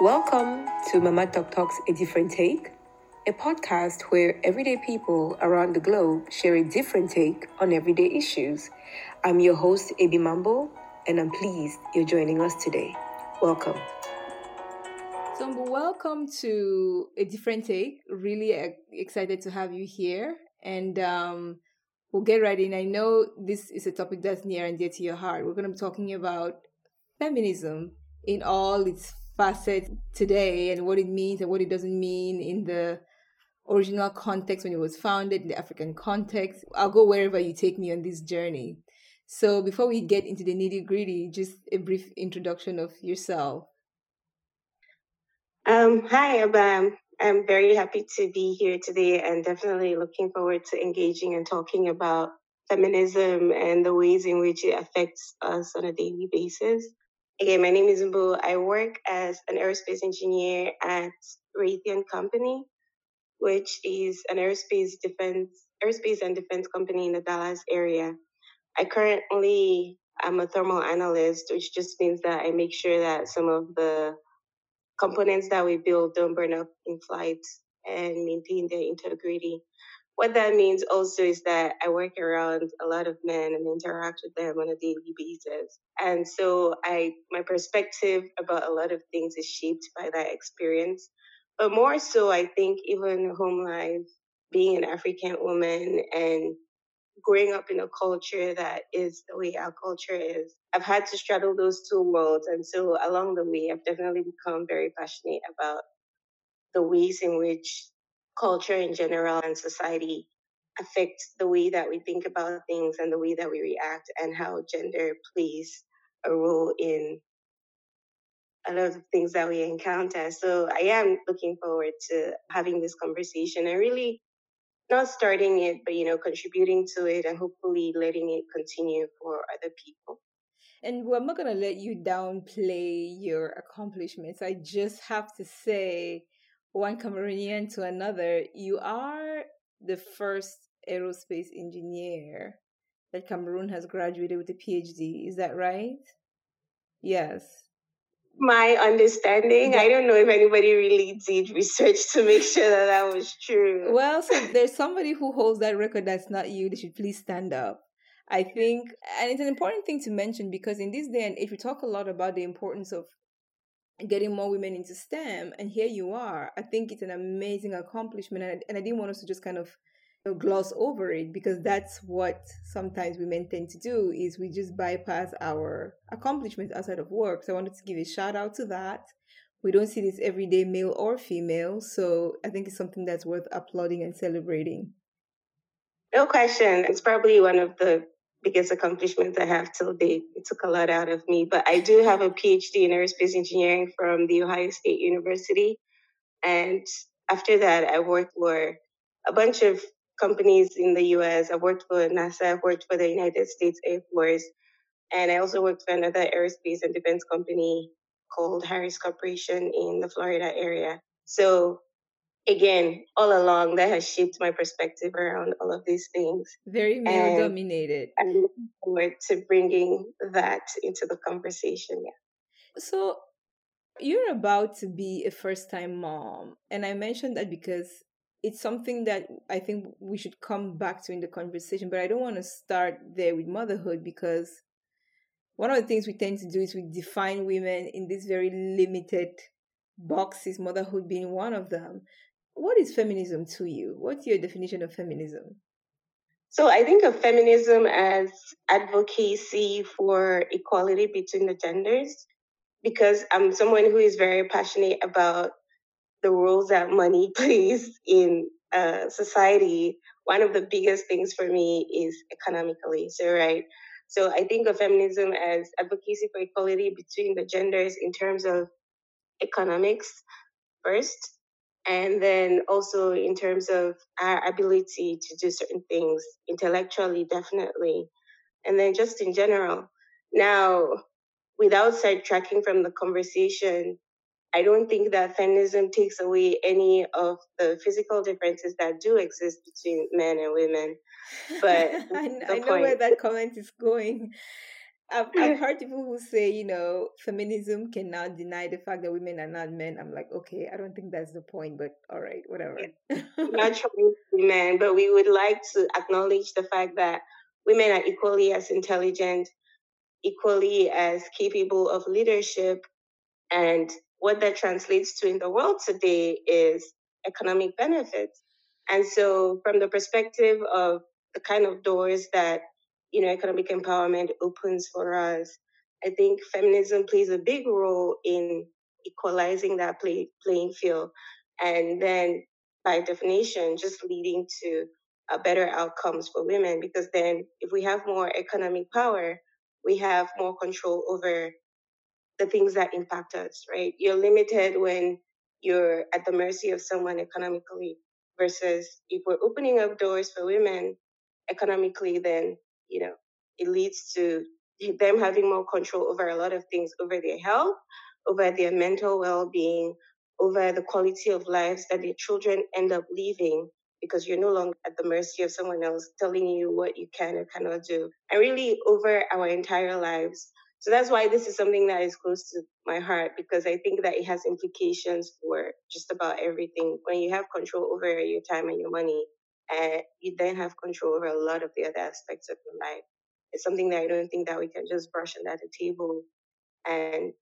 Welcome to MamaTokTok's A Different Take, a podcast where everyday people around the globe share a different take on everyday issues. I'm your host, Abi Mambo, and I'm pleased you're joining us today. Welcome. So, welcome to A Different Take. Really excited to have you here. And um, we'll get right in. I know this is a topic that's near and dear to your heart. We're going to be talking about feminism in all its facet today and what it means and what it doesn't mean in the original context when it was founded in the African context. I'll go wherever you take me on this journey. So before we get into the nitty gritty, just a brief introduction of yourself. Um, hi, Abam. I'm very happy to be here today and definitely looking forward to engaging and talking about feminism and the ways in which it affects us on a daily basis. Again, my name is Mbu. I work as an aerospace engineer at Raytheon Company, which is an aerospace defense aerospace and defense company in the Dallas area. I currently am a thermal analyst, which just means that I make sure that some of the components that we build don't burn up in flight and maintain their integrity what that means also is that I work around a lot of men and interact with them on a daily basis. And so I my perspective about a lot of things is shaped by that experience. But more so I think even home life, being an African woman and growing up in a culture that is the way our culture is. I've had to straddle those two worlds. And so along the way, I've definitely become very passionate about the ways in which culture in general and society affect the way that we think about things and the way that we react and how gender plays a role in a lot of things that we encounter. So I am looking forward to having this conversation and really not starting it, but you know, contributing to it and hopefully letting it continue for other people. And I'm not gonna let you downplay your accomplishments. I just have to say one Cameroonian to another, you are the first aerospace engineer that Cameroon has graduated with a PhD. Is that right? Yes. My understanding, I don't know if anybody really did research to make sure that that was true. Well, so there's somebody who holds that record that's not you. They should please stand up. I think, and it's an important thing to mention because in this day and age, we talk a lot about the importance of getting more women into STEM, and here you are. I think it's an amazing accomplishment, and I, and I didn't want us to just kind of you know, gloss over it because that's what sometimes women tend to do is we just bypass our accomplishments outside of work. So I wanted to give a shout out to that. We don't see this every day, male or female, so I think it's something that's worth applauding and celebrating. No question. It's probably one of the biggest accomplishments I have till date. It took a lot out of me, but I do have a PhD in aerospace engineering from the Ohio State University. And after that, I worked for a bunch of companies in the US. I worked for NASA, I worked for the United States Air Force, and I also worked for another aerospace and defense company called Harris Corporation in the Florida area. So again, all along, that has shaped my perspective around all of these things. Very male dominated. I'm looking forward to bringing that into the conversation. Yeah. So you're about to be a first time mom. And I mentioned that because it's something that I think we should come back to in the conversation, but I don't want to start there with motherhood because one of the things we tend to do is we define women in these very limited boxes, motherhood being one of them what is feminism to you? What's your definition of feminism? So I think of feminism as advocacy for equality between the genders because I'm someone who is very passionate about the roles that money plays in uh, society. One of the biggest things for me is economically. So, right. So I think of feminism as advocacy for equality between the genders in terms of economics first and then also in terms of our ability to do certain things intellectually definitely. And then just in general now without sidetracking from the conversation i don't think that feminism takes away any of the physical differences that do exist between men and women. But I, I know where that comment is going I've, I've heard people who say, you know, feminism cannot deny the fact that women are not men. I'm like, okay, I don't think that's the point, but all right, whatever. not trying men, but we would like to acknowledge the fact that women are equally as intelligent, equally as capable of leadership. And what that translates to in the world today is economic benefits. And so, from the perspective of the kind of doors that you know economic empowerment opens for us, I think feminism plays a big role in equalizing that play, playing field, and then by definition, just leading to uh, better outcomes for women. Because then, if we have more economic power, we have more control over the things that impact us. Right? You're limited when you're at the mercy of someone economically versus if we're opening up doors for women economically then you know it leads to them having more control over a lot of things over their health over their mental well-being over the quality of lives that their children end up living because you're no longer at the mercy of someone else telling you what you can or cannot do and really over our entire lives so that's why this is something that is close to my heart because I think that it has implications for just about everything. When you have control over your time and your money, and you then have control over a lot of the other aspects of your life. It's something that I don't think that we can just brush under the table and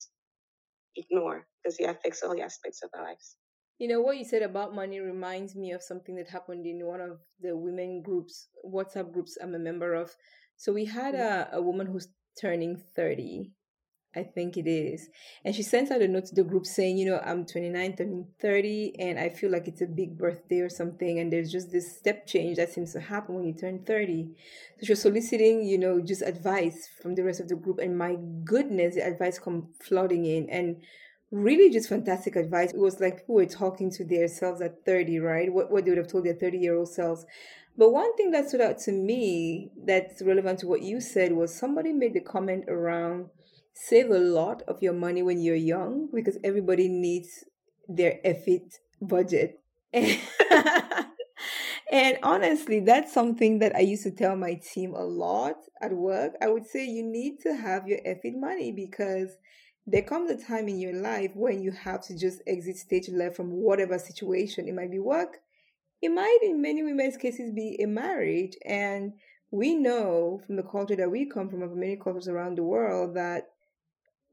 ignore because it affects all the aspects of our lives. You know, what you said about money reminds me of something that happened in one of the women groups, WhatsApp groups I'm a member of. So we had mm-hmm. a, a woman who's turning 30. I think it is. And she sent out a note to the group saying, you know, I'm 29, turning 30, and I feel like it's a big birthday or something. And there's just this step change that seems to happen when you turn 30. So she was soliciting, you know, just advice from the rest of the group. And my goodness, the advice come flooding in. And really just fantastic advice. It was like people were talking to their selves at 30, right? What, what they would have told their 30 year old selves. But one thing that stood out to me that's relevant to what you said was somebody made the comment around save a lot of your money when you're young because everybody needs their effort budget. and honestly, that's something that I used to tell my team a lot at work. I would say you need to have your effort money because there comes a time in your life when you have to just exit stage left from whatever situation. It might be work, it might, in many women's cases, be a marriage. And we know from the culture that we come from, of many cultures around the world, that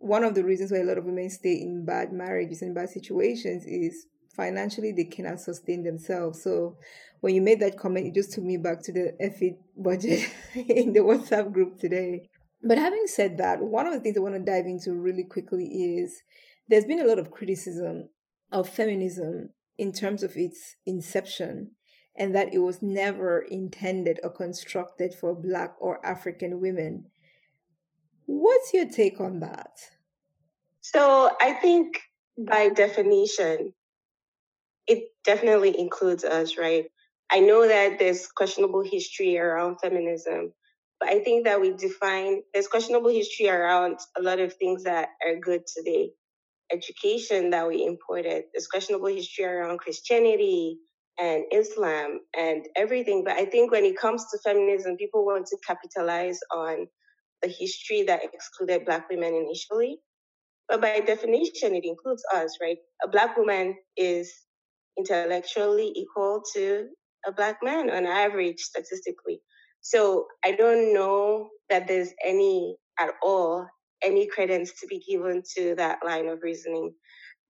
one of the reasons why a lot of women stay in bad marriages and bad situations is financially they cannot sustain themselves. So when you made that comment, it just took me back to the effort budget in the WhatsApp group today. But having said that, one of the things I want to dive into really quickly is there's been a lot of criticism of feminism in terms of its inception and that it was never intended or constructed for Black or African women. What's your take on that? So, I think by definition, it definitely includes us, right? I know that there's questionable history around feminism, but I think that we define there's questionable history around a lot of things that are good today education that we imported. There's questionable history around Christianity and Islam and everything. But I think when it comes to feminism, people want to capitalize on the history that excluded Black women initially. But by definition, it includes us, right? A Black woman is intellectually equal to a Black man on average, statistically. So I don't know that there's any at all any credence to be given to that line of reasoning.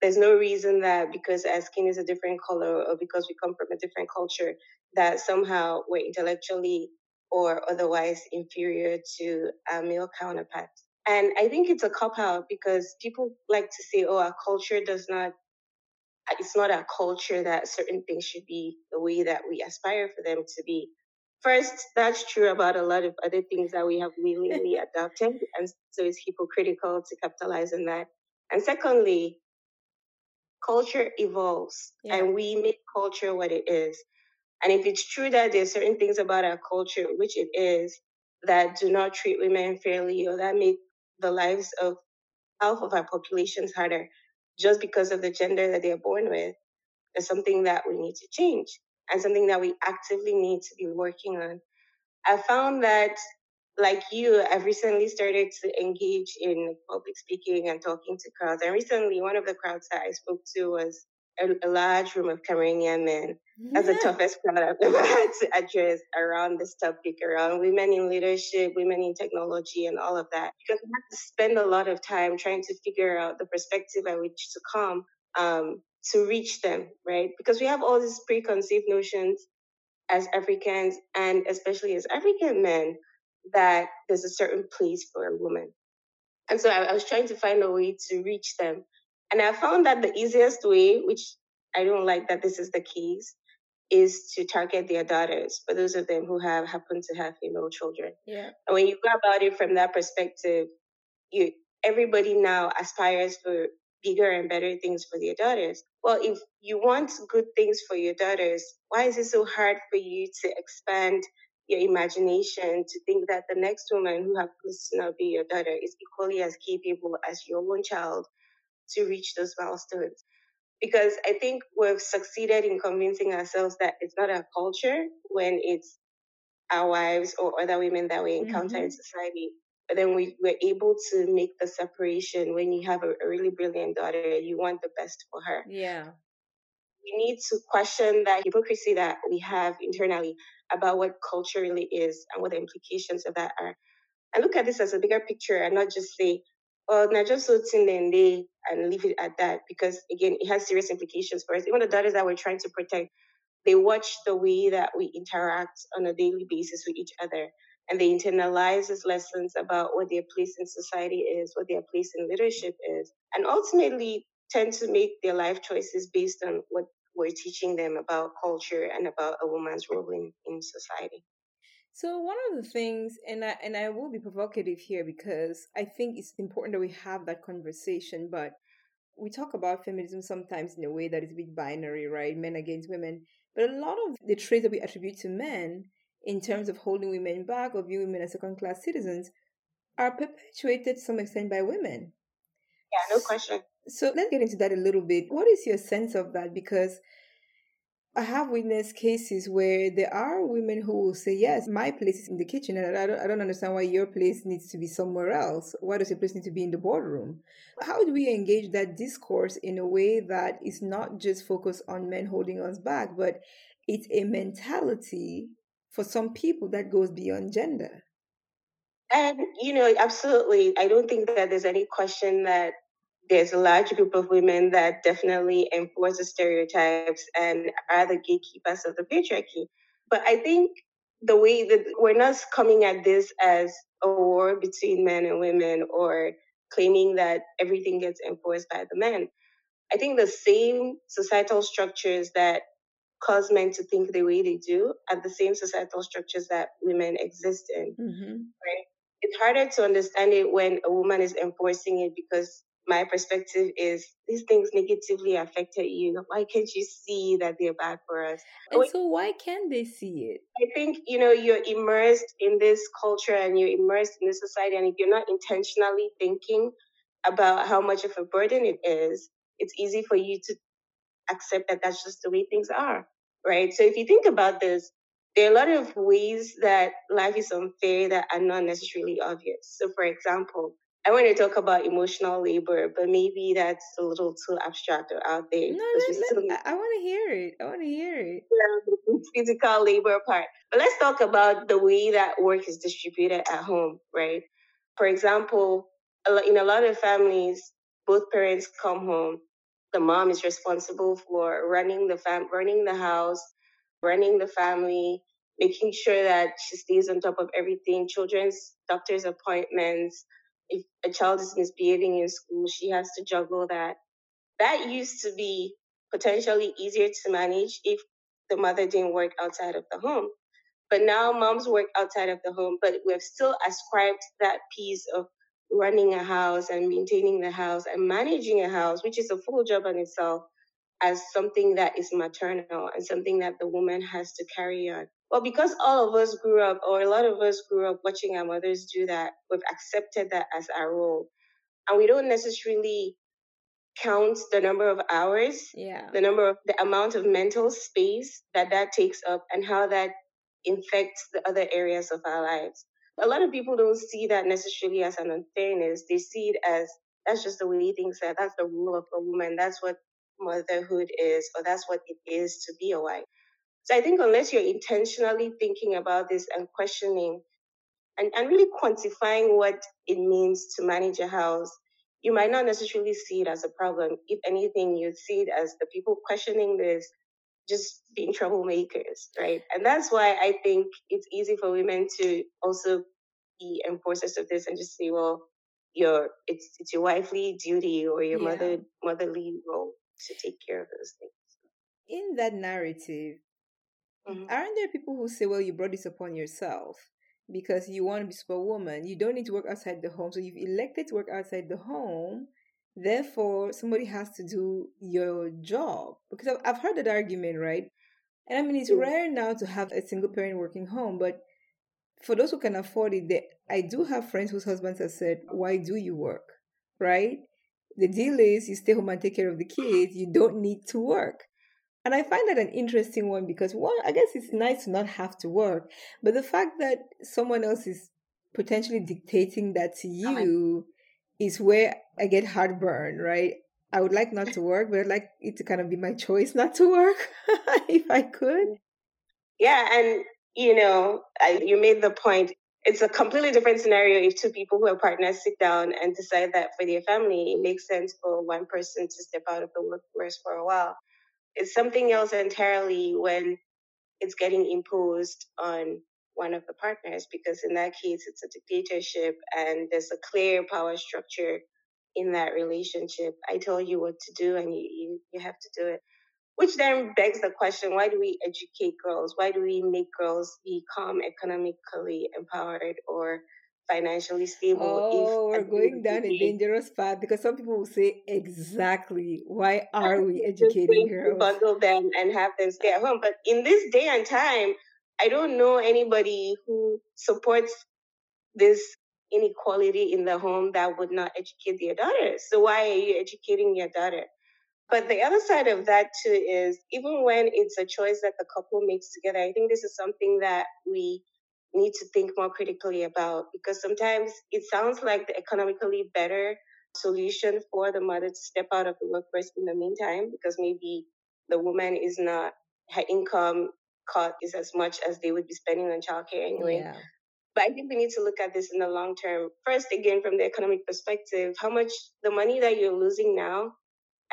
There's no reason that because our skin is a different color or because we come from a different culture, that somehow we're intellectually or otherwise inferior to our male counterparts. And I think it's a cop out because people like to say, oh, our culture does not, it's not our culture that certain things should be the way that we aspire for them to be. First, that's true about a lot of other things that we have willingly adopted, and so it's hypocritical to capitalize on that. And secondly, culture evolves, yeah. and we make culture what it is. And if it's true that there's certain things about our culture, which it is, that do not treat women fairly or that make the lives of half of our populations harder just because of the gender that they're born with, is something that we need to change and something that we actively need to be working on. I found that like you, I've recently started to engage in public speaking and talking to crowds. And recently, one of the crowds that I spoke to was a, a large room of Cameroonian men. That's the toughest crowd I've ever had to address around this topic, around women in leadership, women in technology, and all of that. Because we have to spend a lot of time trying to figure out the perspective at which to come um, to reach them, right? Because we have all these preconceived notions as Africans and especially as African men that there's a certain place for a woman. And so I, I was trying to find a way to reach them. And I found that the easiest way, which I don't like that this is the case, is to target their daughters for those of them who have happen to have female children. Yeah. And when you go about it from that perspective, you everybody now aspires for bigger and better things for their daughters. Well, if you want good things for your daughters, why is it so hard for you to expand your imagination to think that the next woman who happens to now be your daughter is equally as capable as your own child to reach those milestones? Because I think we've succeeded in convincing ourselves that it's not our culture when it's our wives or other women that we encounter mm-hmm. in society but then we were able to make the separation when you have a, a really brilliant daughter, you want the best for her. Yeah. We need to question that hypocrisy that we have internally about what culture really is and what the implications of that are. And look at this as a bigger picture and not just say, oh, not just so they and leave it at that because again, it has serious implications for us. Even the daughters that we're trying to protect, they watch the way that we interact on a daily basis with each other and they internalize these lessons about what their place in society is, what their place in leadership is, and ultimately tend to make their life choices based on what we're teaching them about culture and about a woman's role in, in society. So one of the things, and I and I will be provocative here because I think it's important that we have that conversation, but we talk about feminism sometimes in a way that is a bit binary, right? Men against women. But a lot of the traits that we attribute to men in terms of holding women back or viewing women as second class citizens are perpetuated to some extent by women. Yeah, no question. So let's get into that a little bit. What is your sense of that? Because I have witnessed cases where there are women who will say, Yes, my place is in the kitchen, and I don't, I don't understand why your place needs to be somewhere else. Why does your place need to be in the boardroom? How do we engage that discourse in a way that is not just focused on men holding us back, but it's a mentality for some people that goes beyond gender. And, you know, absolutely. I don't think that there's any question that there's a large group of women that definitely enforce the stereotypes and are the gatekeepers of the patriarchy. But I think the way that we're not coming at this as a war between men and women or claiming that everything gets enforced by the men. I think the same societal structures that cause men to think the way they do are the same societal structures that women exist in. Mm-hmm. Right? It's harder to understand it when a woman is enforcing it because my perspective is these things negatively affected you. Why can't you see that they're bad for us? And so why can't they see it? I think, you know, you're immersed in this culture and you're immersed in this society. And if you're not intentionally thinking about how much of a burden it is, it's easy for you to accept that that's just the way things are right? So if you think about this, there are a lot of ways that life is unfair that are not necessarily obvious. So, for example, I want to talk about emotional labor, but maybe that's a little too abstract or out there. No, no, no I want to hear it. I want to hear it. Yeah, physical labor part. But let's talk about the way that work is distributed at home, right? For example, in a lot of families, both parents come home the mom is responsible for running the fam running the house, running the family, making sure that she stays on top of everything, children's doctor's appointments. If a child is misbehaving in school, she has to juggle that. That used to be potentially easier to manage if the mother didn't work outside of the home. But now moms work outside of the home, but we've still ascribed that piece of running a house and maintaining the house and managing a house, which is a full job in itself, as something that is maternal and something that the woman has to carry on. Well, because all of us grew up, or a lot of us grew up watching our mothers do that, we've accepted that as our role. And we don't necessarily count the number of hours, yeah. the number of the amount of mental space that that takes up and how that infects the other areas of our lives. A lot of people don't see that necessarily as an unfairness. They see it as that's just the way things are. That's the rule of a woman. That's what motherhood is, or that's what it is to be a wife. So I think unless you're intentionally thinking about this and questioning and, and really quantifying what it means to manage a house, you might not necessarily see it as a problem. If anything, you'd see it as the people questioning this just being troublemakers, right? And that's why I think it's easy for women to also be enforcers of this and just say, well, your it's it's your wifely duty or your yeah. mother motherly role to take care of those things. In that narrative, mm-hmm. aren't there people who say, well, you brought this upon yourself? because you want to be a superwoman. You don't need to work outside the home. So you've elected to work outside the home. Therefore, somebody has to do your job. Because I've heard that argument, right? And I mean, it's rare now to have a single parent working home, but for those who can afford it, they, I do have friends whose husbands have said, Why do you work? Right? The deal is you stay home and take care of the kids. You don't need to work. And I find that an interesting one because one, I guess it's nice to not have to work, but the fact that someone else is potentially dictating that to you is where I get heartburn, right? I would like not to work, but I'd like it to kind of be my choice not to work if I could. Yeah, and you know, I, you made the point. It's a completely different scenario if two people who are partners sit down and decide that for their family, it makes sense for one person to step out of the workforce for a while. It's something else entirely when it's getting imposed on one of the partners because in that case it's a dictatorship and there's a clear power structure in that relationship. I tell you what to do and you, you, you have to do it which then begs the question why do we educate girls why do we make girls become economically empowered or financially stable. Oh, we're going down a dangerous path because some people will say exactly why are we educating girls? Bundle them and have them stay at home. But in this day and time, I don't know anybody who supports this inequality in the home that would not educate their daughter. So why are you educating your daughter? But the other side of that too is even when it's a choice that the couple makes together, I think this is something that we need to think more critically about because sometimes it sounds like the economically better solution for the mother to step out of the workforce in the meantime because maybe the woman is not her income cut is as much as they would be spending on childcare anyway. Yeah. But I think we need to look at this in the long term. First, again, from the economic perspective, how much the money that you're losing now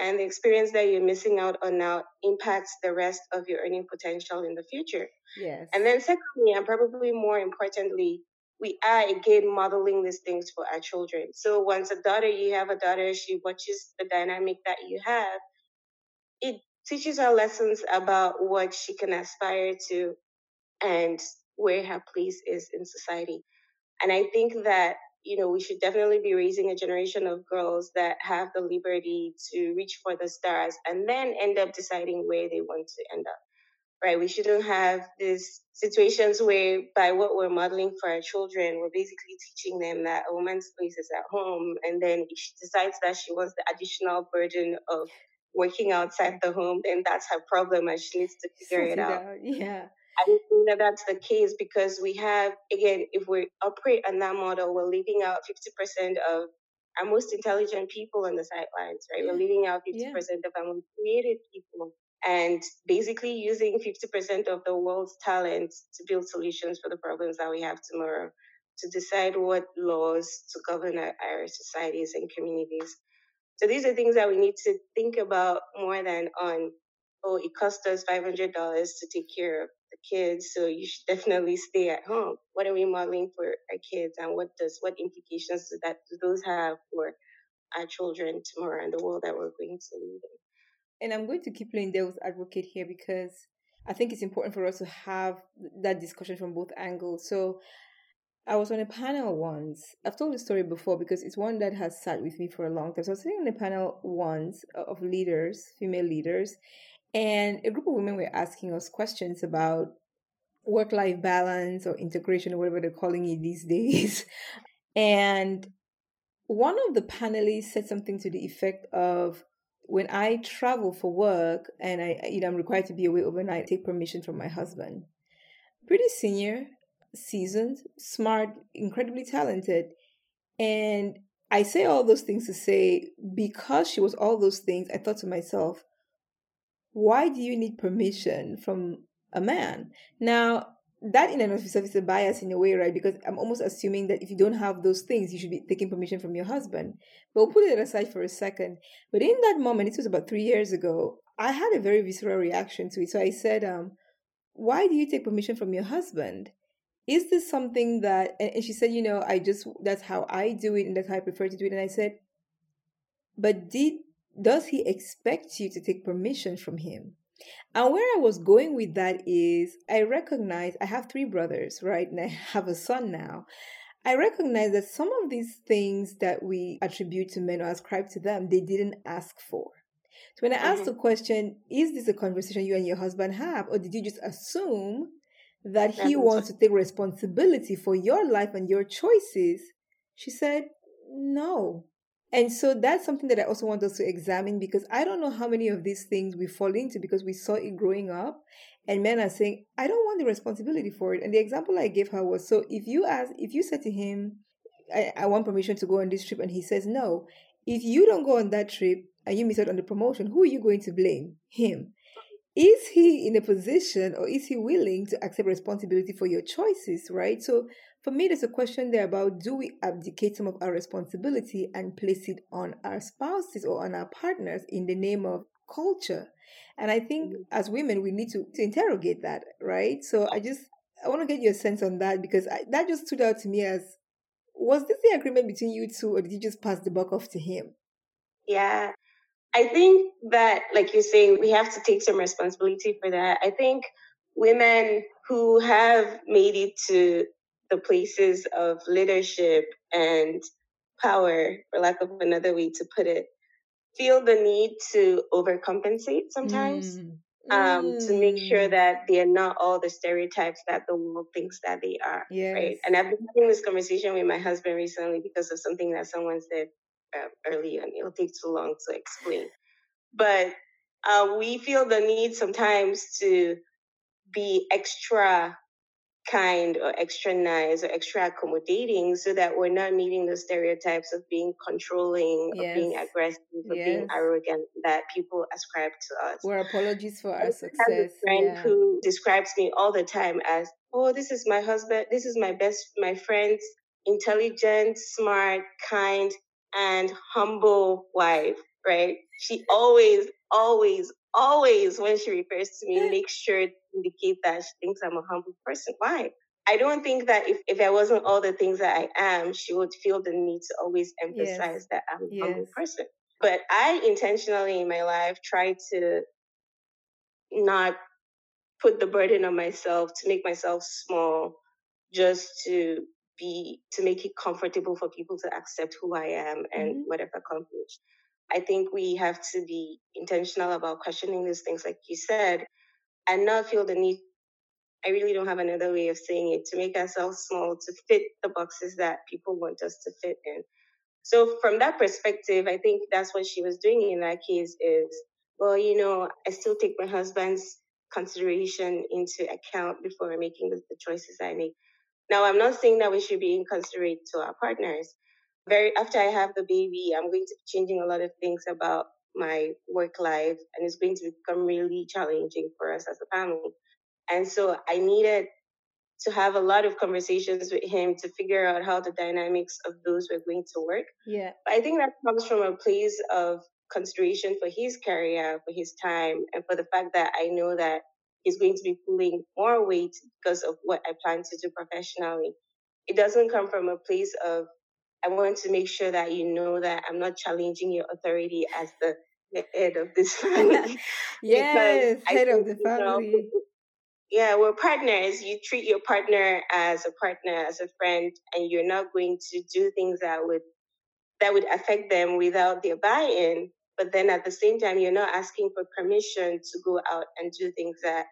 and the experience that you're missing out on now impacts the rest of your earning potential in the future. Yes. And then secondly, and probably more importantly, we are again modeling these things for our children. So once a daughter, you have a daughter, she watches the dynamic that you have, it teaches her lessons about what she can aspire to and where her place is in society. And I think that you know, we should definitely be raising a generation of girls that have the liberty to reach for the stars and then end up deciding where they want to end up. Right? We shouldn't have these situations where, by what we're modeling for our children, we're basically teaching them that a woman's place is at home. And then if she decides that she wants the additional burden of working outside the home, then that's her problem and she needs to figure it out. out. Yeah. I think that that's the case because we have, again, if we operate on that model, we're leaving out 50% of our most intelligent people on the sidelines, right? We're leaving out 50% yeah. of our most creative people and basically using 50% of the world's talent to build solutions for the problems that we have tomorrow, to decide what laws to govern our, our societies and communities. So these are things that we need to think about more than on, oh, it cost us $500 to take care of the kids, so you should definitely stay at home. What are we modeling for our kids, and what does what implications do that do those have for our children tomorrow and the world that we're going to live in? And I'm going to keep playing devil's advocate here because I think it's important for us to have that discussion from both angles. So I was on a panel once. I've told the story before because it's one that has sat with me for a long time. So I was sitting on a panel once uh, of leaders, female leaders, and a group of women were asking us questions about work life balance or integration or whatever they're calling it these days. And one of the panelists said something to the effect of when I travel for work and I you know I'm required to be away overnight, I take permission from my husband. Pretty senior, seasoned, smart, incredibly talented. And I say all those things to say because she was all those things, I thought to myself, why do you need permission from a man? Now, that in and of itself is a bias in a way, right? Because I'm almost assuming that if you don't have those things, you should be taking permission from your husband. But we'll put it aside for a second. But in that moment, this was about three years ago, I had a very visceral reaction to it. So I said, um, why do you take permission from your husband? Is this something that, and she said, you know, I just, that's how I do it and that's how I prefer to do it. And I said, but did, does he expect you to take permission from him? And where I was going with that is I recognize I have three brothers, right? And I have a son now. I recognize that some of these things that we attribute to men or ascribe to them, they didn't ask for. So when I asked mm-hmm. the question, is this a conversation you and your husband have, or did you just assume that he wants to take responsibility for your life and your choices? She said, no. And so that's something that I also want us to examine because I don't know how many of these things we fall into because we saw it growing up and men are saying, I don't want the responsibility for it. And the example I gave her was so if you ask if you said to him, I, I want permission to go on this trip and he says no, if you don't go on that trip and you miss out on the promotion, who are you going to blame? Him. Is he in a position or is he willing to accept responsibility for your choices, right? So for me, there's a question there about do we abdicate some of our responsibility and place it on our spouses or on our partners in the name of culture? And I think mm-hmm. as women, we need to, to interrogate that, right? So I just, I want to get your sense on that because I, that just stood out to me as was this the agreement between you two or did you just pass the buck off to him? Yeah. I think that, like you're saying, we have to take some responsibility for that. I think women who have made it to the places of leadership and power, for lack of another way to put it, feel the need to overcompensate sometimes mm. Um, mm. to make sure mm. that they're not all the stereotypes that the world thinks that they are. Yes. Right. And I've been having this conversation with my husband recently because of something that someone said uh, early and it'll take too long to explain. But uh, we feel the need sometimes to be extra kind or extra nice or extra accommodating so that we're not meeting the stereotypes of being controlling, yes. of being aggressive, of yes. being arrogant that people ascribe to us. We're apologies for our success. I have a friend yeah. who describes me all the time as, oh, this is my husband, this is my best, my friend's intelligent, smart, kind, and humble wife, right? She always, always, always, when she refers to me, makes sure indicate that she thinks I'm a humble person. Why? I don't think that if, if I wasn't all the things that I am, she would feel the need to always emphasize yes. that I'm a yes. humble person. But I intentionally in my life try to not put the burden on myself to make myself small just to be to make it comfortable for people to accept who I am and mm-hmm. what I've accomplished. I think we have to be intentional about questioning these things, like you said, and not feel the need. I really don't have another way of saying it to make ourselves small to fit the boxes that people want us to fit in. So from that perspective, I think that's what she was doing in that case is, well, you know, I still take my husband's consideration into account before making the, the choices I make. Now, I'm not saying that we should be inconsiderate to our partners. Very after I have the baby, I'm going to be changing a lot of things about my work life, and it's going to become really challenging for us as a family. And so I needed to have a lot of conversations with him to figure out how the dynamics of those were going to work. Yeah. But I think that comes from a place of consideration for his career, for his time, and for the fact that I know that he's going to be pulling more weight because of what I plan to do professionally. It doesn't come from a place of, I want to make sure that you know that I'm not challenging your authority as the, the head of this family. yes, head of the family. You know, yeah, we're partners. You treat your partner as a partner, as a friend, and you're not going to do things that would that would affect them without their buy-in. But then at the same time, you're not asking for permission to go out and do things that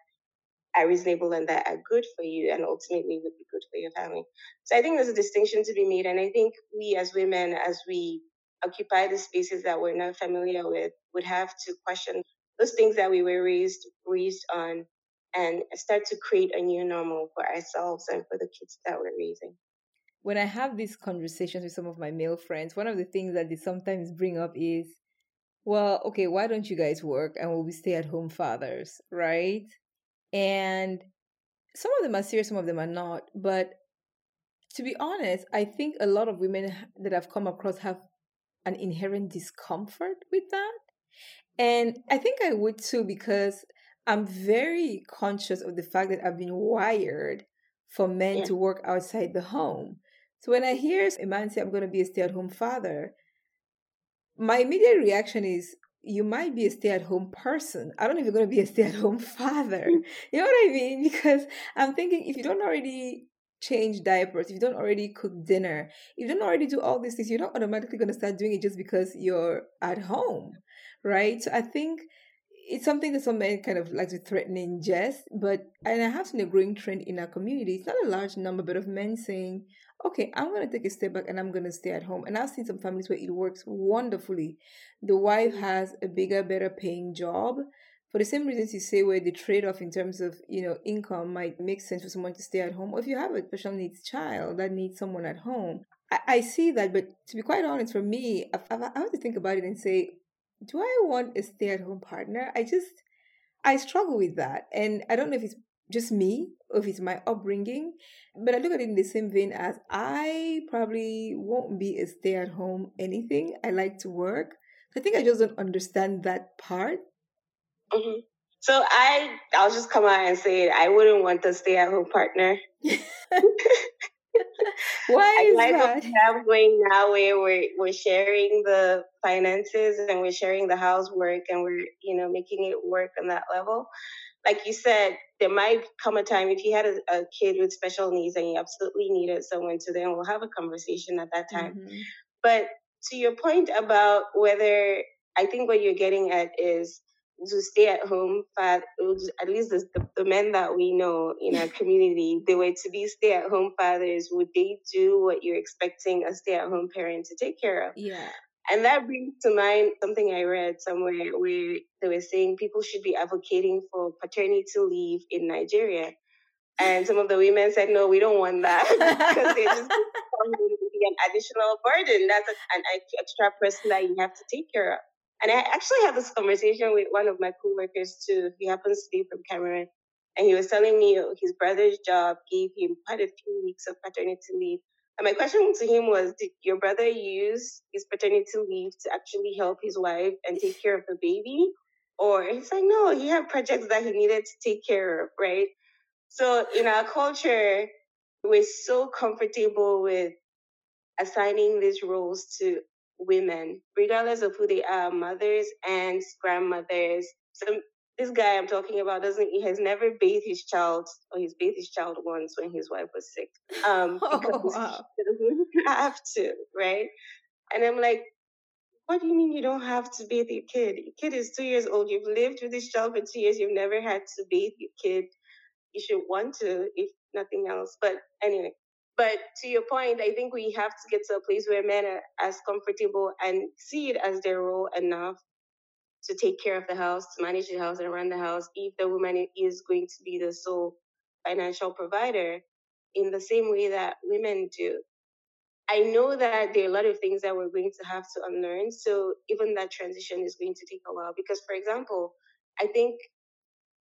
are reasonable and that are good for you and ultimately would be good for your family. So I think there's a distinction to be made. And I think we as women, as we occupy the spaces that we're not familiar with, would have to question those things that we were raised raised on and start to create a new normal for ourselves and for the kids that we're raising. When I have these conversations with some of my male friends, one of the things that they sometimes bring up is, well, okay, why don't you guys work and we'll be stay at home fathers, right? And some of them are serious, some of them are not. But to be honest, I think a lot of women that I've come across have an inherent discomfort with that. And I think I would too because I'm very conscious of the fact that I've been wired for men yeah. to work outside the home. So when I hear a man say, I'm going to be a stay at home father, my immediate reaction is, you might be a stay at home person. I don't know if you're going to be a stay at home father. You know what I mean? Because I'm thinking if you don't already change diapers, if you don't already cook dinner, if you don't already do all these things, you're not automatically going to start doing it just because you're at home, right? So I think it's something that some men kind of like to threaten in jest, but and I have seen a growing trend in our community. It's not a large number, but of men saying, "Okay, I'm going to take a step back and I'm going to stay at home." And I've seen some families where it works wonderfully. The wife has a bigger, better paying job for the same reasons you say, where the trade off in terms of you know income might make sense for someone to stay at home, or if you have a special needs child that needs someone at home. I, I see that, but to be quite honest, for me, I, I have to think about it and say, do I want a stay at home partner? I just, I struggle with that. And I don't know if it's just me if it's my upbringing, but I look at it in the same vein as I probably won't be a stay at home anything. I like to work. I think I just don't understand that part. Mm-hmm. So I, I'll just come out and say it. I wouldn't want a stay at home partner. Why is I like that? I'm going now where we're we're sharing the finances and we're sharing the housework and we're you know making it work on that level. Like you said, there might come a time if you had a, a kid with special needs and you absolutely needed someone to then we'll have a conversation at that time. Mm-hmm. But to your point about whether I think what you're getting at is to stay at home at least the, the, men that we know in our community they were to be stay at home fathers would they do what you're expecting a stay at home parent to take care of yeah and that brings to mind something i read somewhere where they were saying people should be advocating for paternity leave in nigeria and some of the women said no we don't want that because they just be an additional burden that's an extra person that you have to take care of and I actually had this conversation with one of my coworkers too. He happens to be from Cameroon. And he was telling me oh, his brother's job gave him quite a few weeks of paternity leave. And my question to him was Did your brother use his paternity leave to actually help his wife and take care of the baby? Or he's like, No, he had projects that he needed to take care of, right? So in our culture, we're so comfortable with assigning these roles to women, regardless of who they are, mothers, aunts, grandmothers. So this guy I'm talking about doesn't he has never bathed his child or he's bathed his child once when his wife was sick. Um oh, wow. he doesn't have to, right? And I'm like, what do you mean you don't have to bathe your kid? Your kid is two years old. You've lived with this child for two years. You've never had to bathe your kid. You should want to, if nothing else. But anyway, but to your point, I think we have to get to a place where men are as comfortable and see it as their role enough to take care of the house, to manage the house and run the house, if the woman is going to be the sole financial provider in the same way that women do. I know that there are a lot of things that we're going to have to unlearn. So even that transition is going to take a while. Because, for example, I think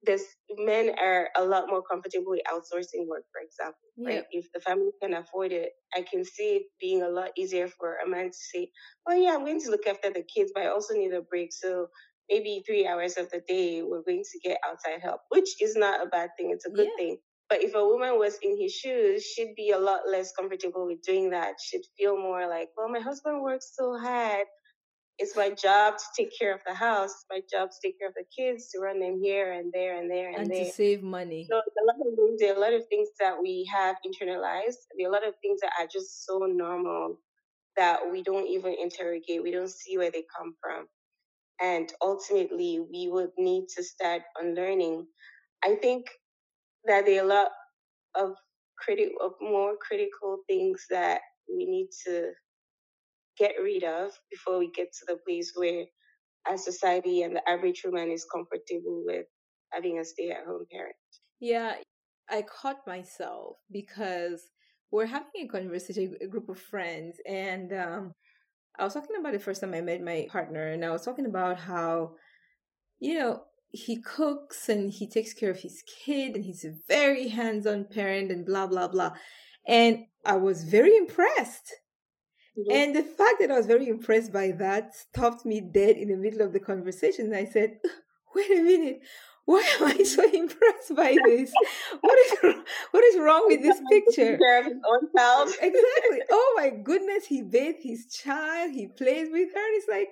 this men are a lot more comfortable with outsourcing work, for example. Yeah. Right? If the family can afford it, I can see it being a lot easier for a man to say, "Oh yeah, I'm going to look after the kids, but I also need a break." So maybe three hours of the day we're going to get outside help, which is not a bad thing. It's a good yeah. thing. But if a woman was in his shoes, she'd be a lot less comfortable with doing that. She'd feel more like, well, my husband works so hard. It's my job to take care of the house. It's my job to take care of the kids, to run them here and there and there and, and there. to save money. So a lot of things, there are a lot of things that we have internalized. There are a lot of things that are just so normal that we don't even interrogate. We don't see where they come from. And ultimately, we would need to start unlearning. I think that there are a lot of criti- of more critical things that we need to get rid of before we get to the place where our society and the average woman is comfortable with having a stay at home parent. Yeah, I caught myself because we're having a conversation, a group of friends, and um, I was talking about the first time I met my partner, and I was talking about how, you know, he cooks and he takes care of his kid, and he's a very hands on parent, and blah, blah, blah. And I was very impressed. Mm-hmm. And the fact that I was very impressed by that stopped me dead in the middle of the conversation. I said, wait a minute, why am I so impressed by this? What is what is wrong with this picture? exactly. Oh my goodness, he bathed his child, he plays with her. It's like,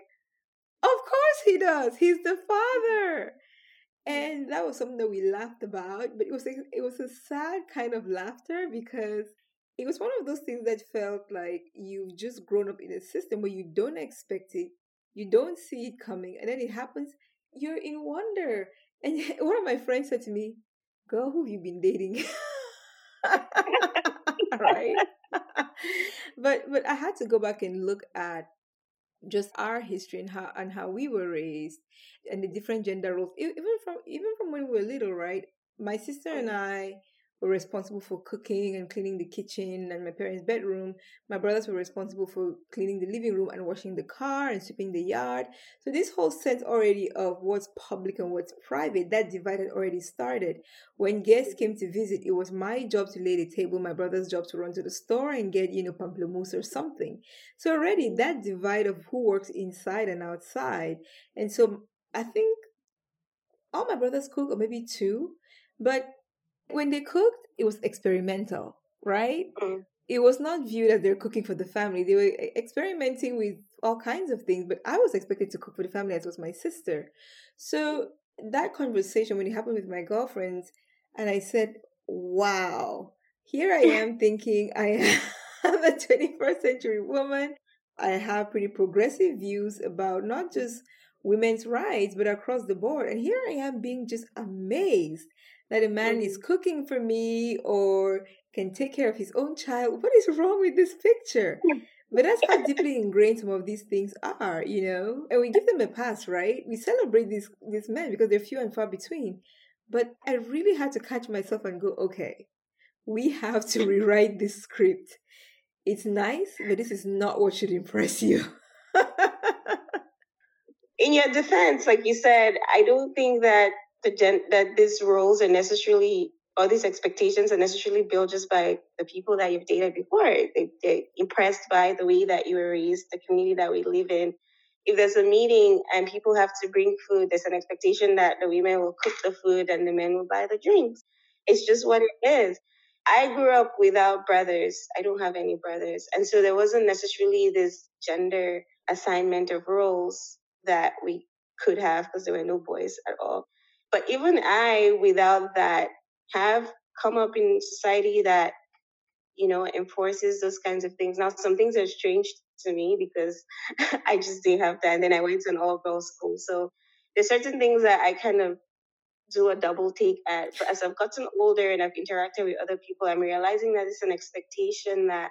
of course he does. He's the father. And that was something that we laughed about, but it was a, it was a sad kind of laughter because it was one of those things that felt like you've just grown up in a system where you don't expect it, you don't see it coming, and then it happens. You're in wonder and one of my friends said to me, Girl, who have you been dating? right? but but I had to go back and look at just our history and how and how we were raised and the different gender roles even from even from when we were little right my sister and mm. i were responsible for cooking and cleaning the kitchen and my parents' bedroom. My brothers were responsible for cleaning the living room and washing the car and sweeping the yard. So this whole sense already of what's public and what's private, that divide had already started. When guests came to visit, it was my job to lay the table, my brother's job to run to the store and get, you know, pamplemousse or something. So already that divide of who works inside and outside. And so I think all my brothers cook, or maybe two, but when they cooked, it was experimental, right? Mm. It was not viewed as they're cooking for the family. They were experimenting with all kinds of things, but I was expected to cook for the family as was my sister. So that conversation, when it happened with my girlfriends, and I said, wow, here I am thinking I am a 21st century woman. I have pretty progressive views about not just women's rights, but across the board. And here I am being just amazed that a man is mm-hmm. cooking for me or can take care of his own child. What is wrong with this picture? But that's how deeply ingrained some of these things are, you know. And we give them a pass, right? We celebrate these these men because they're few and far between. But I really had to catch myself and go, okay, we have to rewrite this script. It's nice, but this is not what should impress you. In your defense, like you said, I don't think that the gen- that these roles are necessarily or these expectations are necessarily built just by the people that you've dated before. They, they're impressed by the way that you were raised, the community that we live in. If there's a meeting and people have to bring food, there's an expectation that the women will cook the food and the men will buy the drinks. It's just what it is. I grew up without brothers. I don't have any brothers. And so there wasn't necessarily this gender assignment of roles that we could have because there were no boys at all. But even I, without that, have come up in society that, you know, enforces those kinds of things. Now, some things are strange to me because I just didn't have that. And then I went to an all girls school. So there's certain things that I kind of do a double take at. But as I've gotten older and I've interacted with other people, I'm realizing that it's an expectation that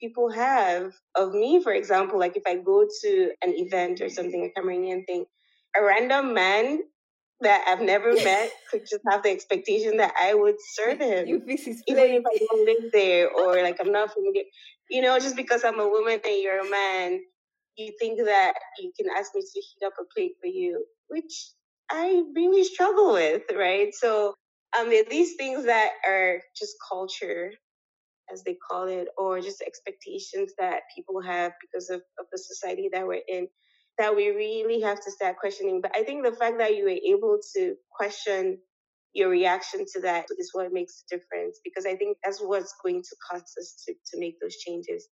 people have of me, for example, like if I go to an event or something, a Cameroonian thing, a random man that I've never met could just have the expectation that I would serve him. You fix his Even if I don't live there or like I'm not familiar. You know, just because I'm a woman and you're a man, you think that you can ask me to heat up a plate for you, which I really struggle with, right? So um these things that are just culture as they call it, or just expectations that people have because of, of the society that we're in that we really have to start questioning. But I think the fact that you were able to question your reaction to that is what makes the difference because I think that's what's going to cause us to, to make those changes.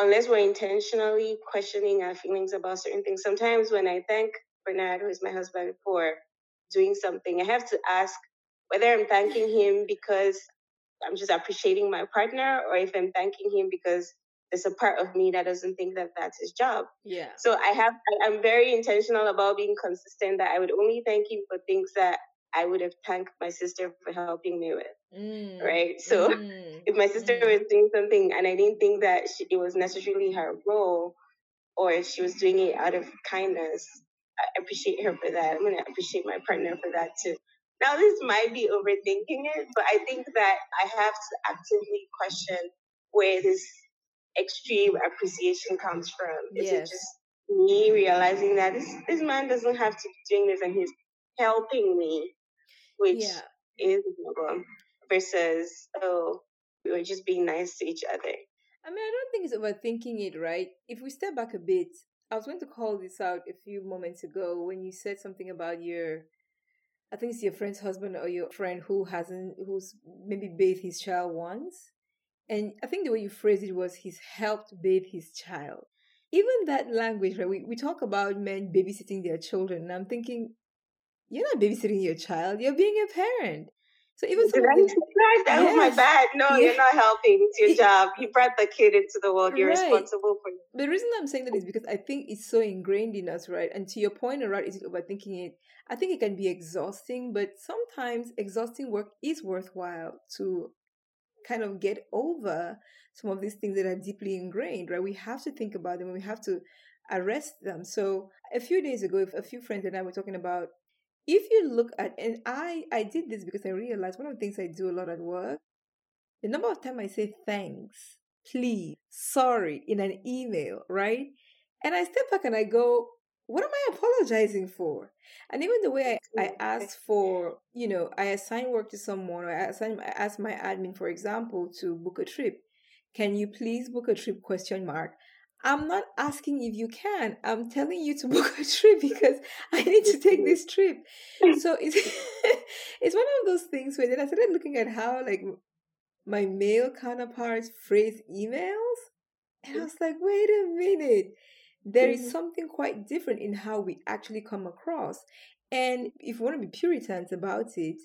Unless we're intentionally questioning our feelings about certain things. Sometimes when I thank Bernard, who is my husband, for doing something, I have to ask whether I'm thanking him because I'm just appreciating my partner or if I'm thanking him because there's a part of me that doesn't think that that's his job. Yeah. So I have, I'm very intentional about being consistent that I would only thank him for things that I would have thanked my sister for helping me with. Mm. Right. So mm. if my sister mm. was doing something and I didn't think that she, it was necessarily her role or if she was doing it out of kindness, I appreciate her for that. I'm going to appreciate my partner for that too. now this might be overthinking it, but I think that I have to actively question where this extreme appreciation comes from. Is it just me realizing that this this man doesn't have to be doing this and he's helping me, which yeah. is a problem, versus oh we were just being nice to each other. I mean, I don't think it's overthinking it, right? If we step back a bit, I was going to call this out a few moments ago when you said something about your I think it's your friend's husband or your friend who hasn't, who's maybe bathed his child once. And I think the way you phrased it was he's helped bathe his child. Even that language, right? We, we talk about men babysitting their children. And I'm thinking, you're not babysitting your child, you're being a parent. So even some right. That oh yes. was my bad. No, yeah. you're not helping. It's your job. You brought the kid into the world. You're right. responsible for it. The reason I'm saying that is because I think it's so ingrained in us, right? And to your point, right, is it overthinking it? I think it can be exhausting, but sometimes exhausting work is worthwhile to kind of get over some of these things that are deeply ingrained, right? We have to think about them and we have to arrest them. So a few days ago, a few friends and I were talking about if you look at and I I did this because I realized one of the things I do a lot at work, the number of time I say thanks, please, sorry in an email, right? And I step back and I go, what am I apologizing for? And even the way I, I ask for, you know, I assign work to someone or I assign I ask my admin, for example, to book a trip. Can you please book a trip? Question mark. I'm not asking if you can. I'm telling you to book a trip because I need to take this trip. So it's it's one of those things where then I started looking at how like my male counterparts phrase emails, and I was like, wait a minute. There is mm-hmm. something quite different in how we actually come across. And if you want to be Puritans about it,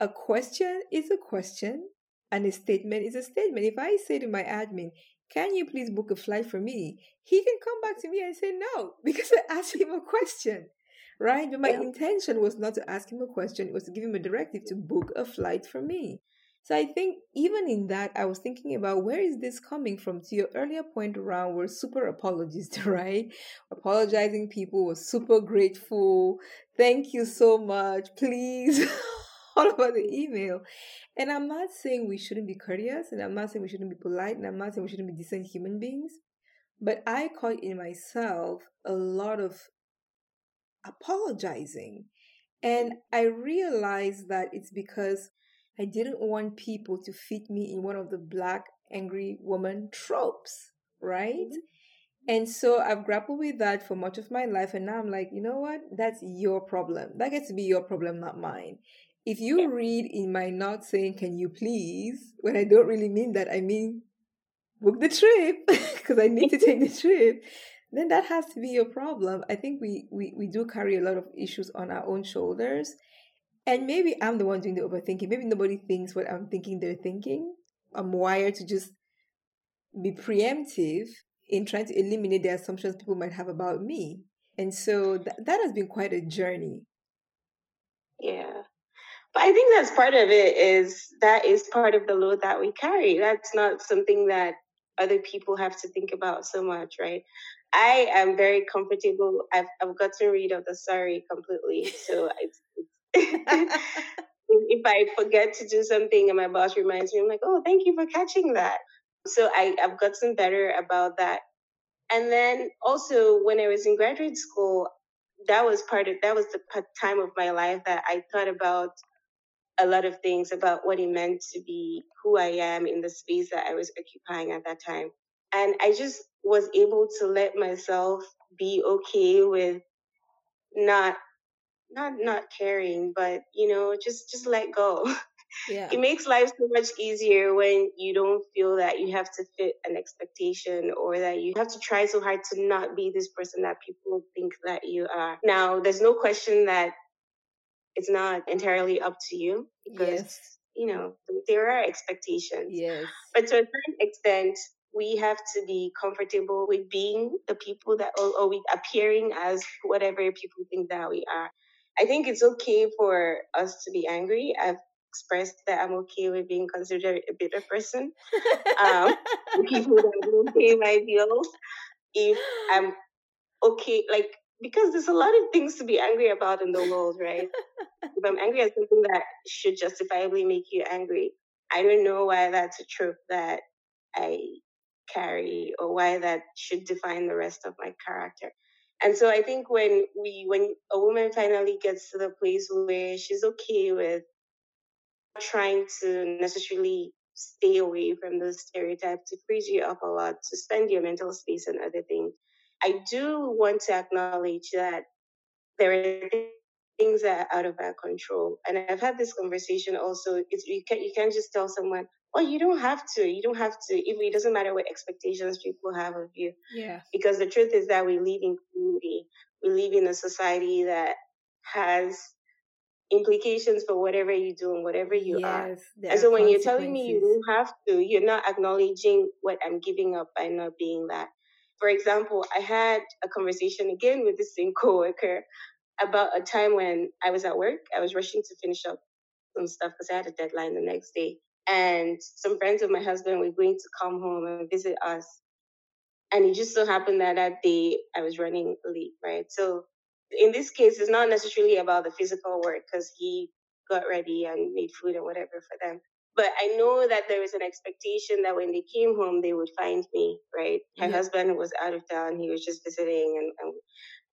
a question is a question and a statement is a statement. If I say to my admin, can you please book a flight for me? He can come back to me and say no because I asked him a question, right? But my yeah. intention was not to ask him a question, it was to give him a directive to book a flight for me. So I think even in that, I was thinking about where is this coming from? To your earlier point around, we're super apologists, right? Apologizing people were super grateful. Thank you so much. Please. all about the email. And I'm not saying we shouldn't be courteous, and I'm not saying we shouldn't be polite, and I'm not saying we shouldn't be decent human beings. But I caught in myself a lot of apologizing. And I realized that it's because I didn't want people to fit me in one of the black angry woman tropes, right? Mm-hmm. And so I've grappled with that for much of my life. And now I'm like, you know what? That's your problem. That gets to be your problem, not mine. If you yeah. read in my not saying, can you please, when I don't really mean that, I mean, book the trip because I need to take the trip, then that has to be your problem. I think we, we, we do carry a lot of issues on our own shoulders. And maybe I'm the one doing the overthinking. Maybe nobody thinks what I'm thinking they're thinking. I'm wired to just be preemptive in trying to eliminate the assumptions people might have about me. And so th- that has been quite a journey. Yeah. But I think that's part of it is that is part of the load that we carry. That's not something that other people have to think about so much, right? I am very comfortable. I've, I've gotten rid of the sorry completely. So it's, if I forget to do something and my boss reminds me, I'm like, oh, thank you for catching that. So I, I've gotten better about that. And then also when I was in graduate school, that was part of that was the time of my life that I thought about a lot of things about what it meant to be who I am in the space that I was occupying at that time. And I just was able to let myself be okay with not not not caring, but you know, just just let go. Yeah. It makes life so much easier when you don't feel that you have to fit an expectation or that you have to try so hard to not be this person that people think that you are. Now, there's no question that it's not entirely up to you because yes. you know there are expectations. Yes. But to a certain extent, we have to be comfortable with being the people that or, or we appearing as whatever people think that we are. I think it's okay for us to be angry. I've expressed that I'm okay with being considered a bitter person. um, people that don't pay my bills. If I'm okay, like because there's a lot of things to be angry about in the world, right? if I'm angry at something that should justifiably make you angry, I don't know why that's a trope that I carry or why that should define the rest of my character. And so I think when we when a woman finally gets to the place where she's okay with trying to necessarily stay away from those stereotypes, it frees you up a lot to spend your mental space and other things. I do want to acknowledge that there are things that are out of our control. And I've had this conversation also. It's, you, can, you can't just tell someone, oh, you don't have to. You don't have to. If it doesn't matter what expectations people have of you. Yeah. Because the truth is that we live in community. We live in a society that has implications for whatever you do and whatever you yes, are. And so when you're telling me you don't have to, you're not acknowledging what I'm giving up by not being that. For example, I had a conversation again with the same coworker about a time when I was at work. I was rushing to finish up some stuff because I had a deadline the next day. And some friends of my husband were going to come home and visit us. And it just so happened that that day I was running late, right? So in this case, it's not necessarily about the physical work because he got ready and made food and whatever for them. But I know that there was an expectation that when they came home, they would find me, right? Her yeah. husband was out of town. He was just visiting. And, and,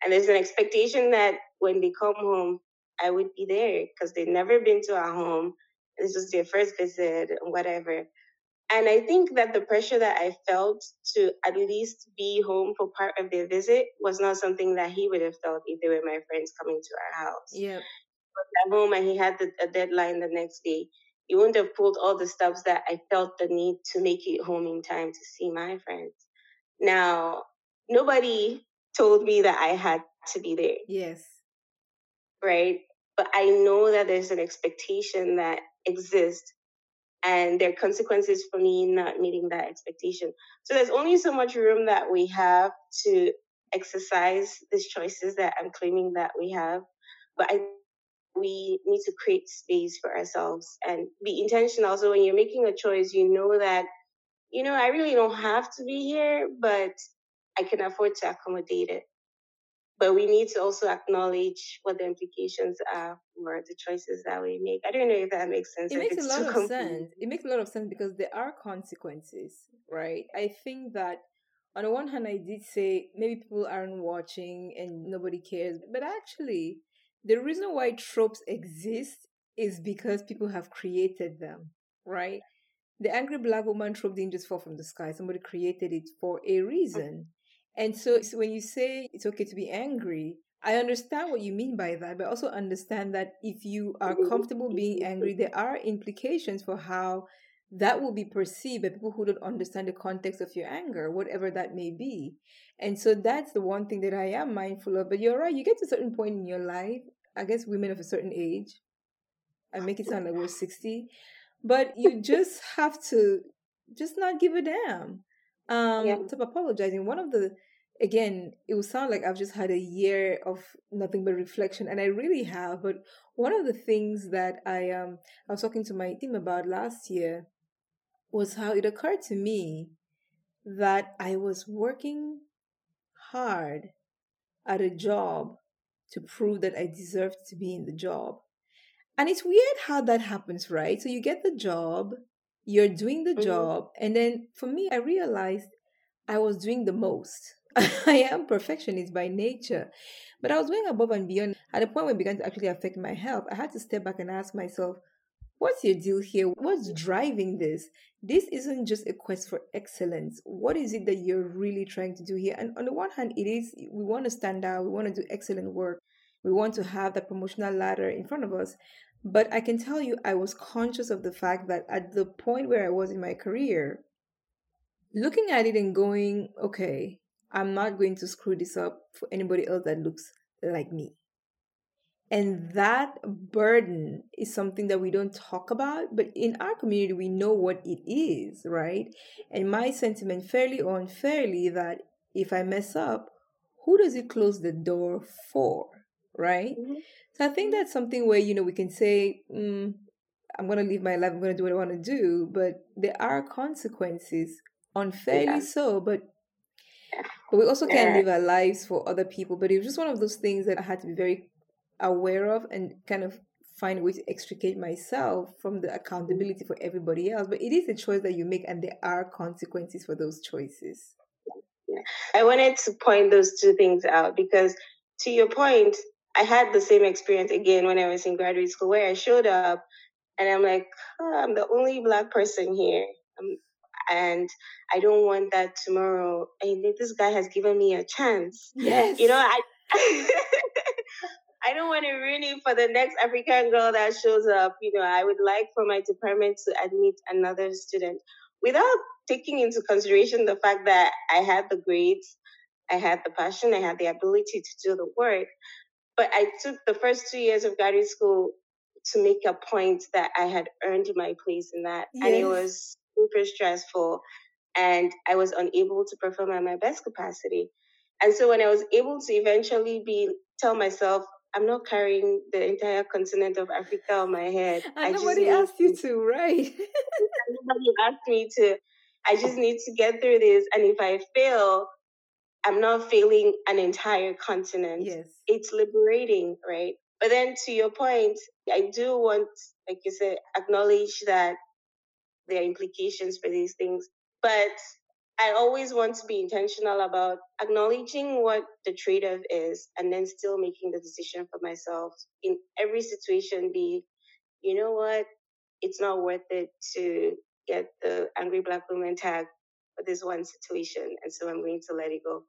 and there's an expectation that when they come home, I would be there because they'd never been to our home. This was their first visit and whatever. And I think that the pressure that I felt to at least be home for part of their visit was not something that he would have felt if they were my friends coming to our house. Yeah. At home and he had the, a deadline the next day. He wouldn't have pulled all the stops that I felt the need to make it home in time to see my friends. Now, nobody told me that I had to be there. Yes. Right? But I know that there's an expectation that exists and there are consequences for me not meeting that expectation. So there's only so much room that we have to exercise these choices that I'm claiming that we have. But I we need to create space for ourselves and be intentional. So when you're making a choice, you know that, you know, I really don't have to be here, but I can afford to accommodate it but we need to also acknowledge what the implications are for the choices that we make. I don't know if that makes sense. It makes a lot of sense. It makes a lot of sense because there are consequences, right? I think that on the one hand, I did say maybe people aren't watching and nobody cares, but actually, the reason why tropes exist is because people have created them, right? The angry black woman trope didn't just fall from the sky. Somebody created it for a mm. reason. And so, so when you say it's okay to be angry, I understand what you mean by that, but also understand that if you are comfortable being angry, there are implications for how that will be perceived by people who don't understand the context of your anger, whatever that may be. And so that's the one thing that I am mindful of. But you're right, you get to a certain point in your life, I guess women of a certain age, I make it sound like we're 60, but you just have to just not give a damn. Um, yeah. Stop apologizing. One of the again, it will sound like I've just had a year of nothing but reflection, and I really have. But one of the things that I um I was talking to my team about last year was how it occurred to me that I was working hard at a job to prove that I deserved to be in the job. And it's weird how that happens, right? So you get the job, you're doing the mm-hmm. job. And then for me, I realized I was doing the most. I am perfectionist by nature. But I was going above and beyond. At the point where it began to actually affect my health, I had to step back and ask myself, what's your deal here? What's driving this? This isn't just a quest for excellence. What is it that you're really trying to do here? And on the one hand, it is we want to stand out, we want to do excellent work, we want to have that promotional ladder in front of us. But I can tell you, I was conscious of the fact that at the point where I was in my career, looking at it and going, okay, I'm not going to screw this up for anybody else that looks like me. And that burden is something that we don't talk about, but in our community, we know what it is, right? And my sentiment, fairly or unfairly, that if I mess up, who does it close the door for, right? Mm-hmm. So I think that's something where, you know, we can say, mm, I'm going to live my life, I'm going to do what I want to do, but there are consequences, unfairly yeah. so, but But we also can't live our lives for other people. But it was just one of those things that I had to be very aware of and kind of find a way to extricate myself from the accountability for everybody else. But it is a choice that you make, and there are consequences for those choices. Yeah. I wanted to point those two things out because, to your point, I had the same experience again when I was in graduate school where I showed up and I'm like, oh, I'm the only black person here. Um, and I don't want that tomorrow. And this guy has given me a chance. Yes. You know, I I don't want to ruin it for the next African girl that shows up. You know, I would like for my department to admit another student without taking into consideration the fact that I had the grades, I had the passion, I had the ability to do the work. But I took the first two years of graduate school to make a point that I had earned my place in that. Yes. And it was super stressful and I was unable to perform at my best capacity. And so when I was able to eventually be tell myself, I'm not carrying the entire continent of Africa on my head. And I nobody asked you to, right? nobody asked me to. I just need to get through this. And if I fail, I'm not failing an entire continent. Yes. It's liberating, right? But then to your point, I do want, like you said, acknowledge that there are implications for these things. But I always want to be intentional about acknowledging what the trade off is and then still making the decision for myself in every situation be, you know what, it's not worth it to get the angry black woman tag this one situation. And so I'm going to let it go.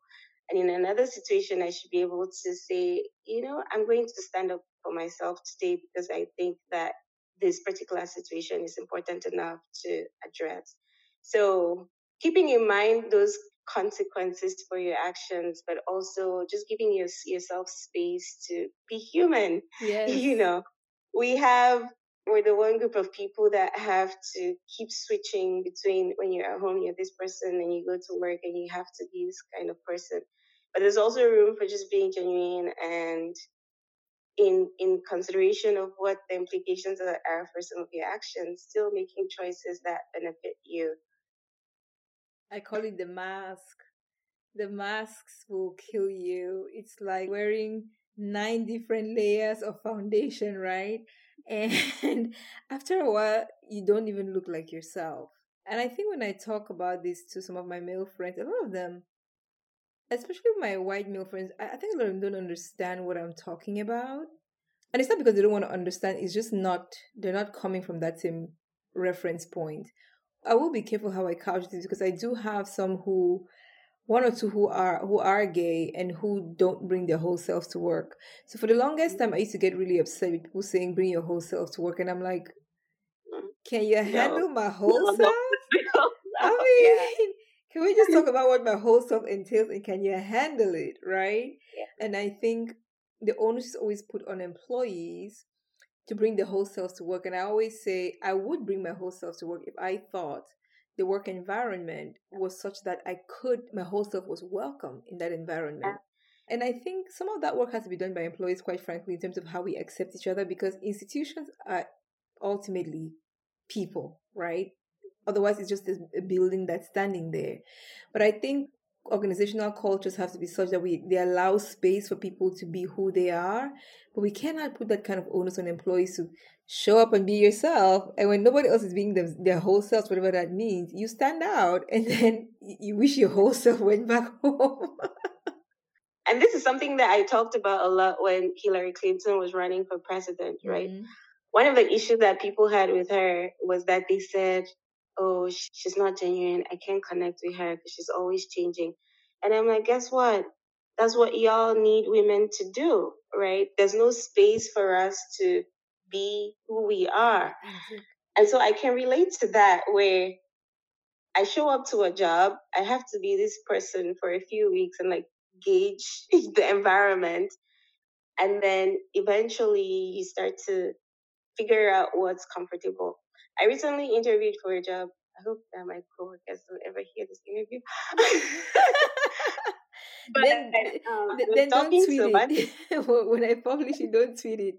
And in another situation, I should be able to say, you know, I'm going to stand up for myself today because I think that this particular situation is important enough to address. So keeping in mind those consequences for your actions, but also just giving your, yourself space to be human. Yes. You know, we have we're the one group of people that have to keep switching between when you're at home, you're this person, and you go to work and you have to be this kind of person. But there's also room for just being genuine and in in consideration of what the implications are for some of your actions, still making choices that benefit you. I call it the mask. The masks will kill you. It's like wearing nine different layers of foundation, right? And after a while, you don't even look like yourself. And I think when I talk about this to some of my male friends, a lot of them, especially my white male friends, I think a lot of them don't understand what I'm talking about. And it's not because they don't want to understand, it's just not, they're not coming from that same reference point. I will be careful how I couch this because I do have some who one or two who are who are gay and who don't bring their whole selves to work. So for the longest time, I used to get really upset with people saying "bring your whole self to work," and I'm like, "Can you handle no. my whole no, self?" No, I mean, yeah. can we just talk about what my whole self entails and can you handle it, right? Yeah. And I think the onus is always put on employees to bring their whole selves to work. And I always say I would bring my whole self to work if I thought the work environment was such that I could, my whole self was welcome in that environment. And I think some of that work has to be done by employees, quite frankly, in terms of how we accept each other, because institutions are ultimately people, right? Otherwise, it's just a building that's standing there. But I think organizational cultures have to be such that we they allow space for people to be who they are, but we cannot put that kind of onus on employees to show up and be yourself. And when nobody else is being them, their whole selves, whatever that means, you stand out and then you wish your whole self went back home. and this is something that I talked about a lot when Hillary Clinton was running for president, right? Mm-hmm. One of the issues that people had with her was that they said, oh, she's not genuine. I can't connect with her because she's always changing. And I'm like, guess what? That's what y'all need women to do, right? There's no space for us to be who we are. Mm-hmm. And so I can relate to that where I show up to a job, I have to be this person for a few weeks and like gauge the environment. And then eventually you start to figure out what's comfortable. I recently interviewed for a job. I hope that my coworkers don't ever hear this interview. but then, um, then don't tweet it. when I publish it, don't tweet it.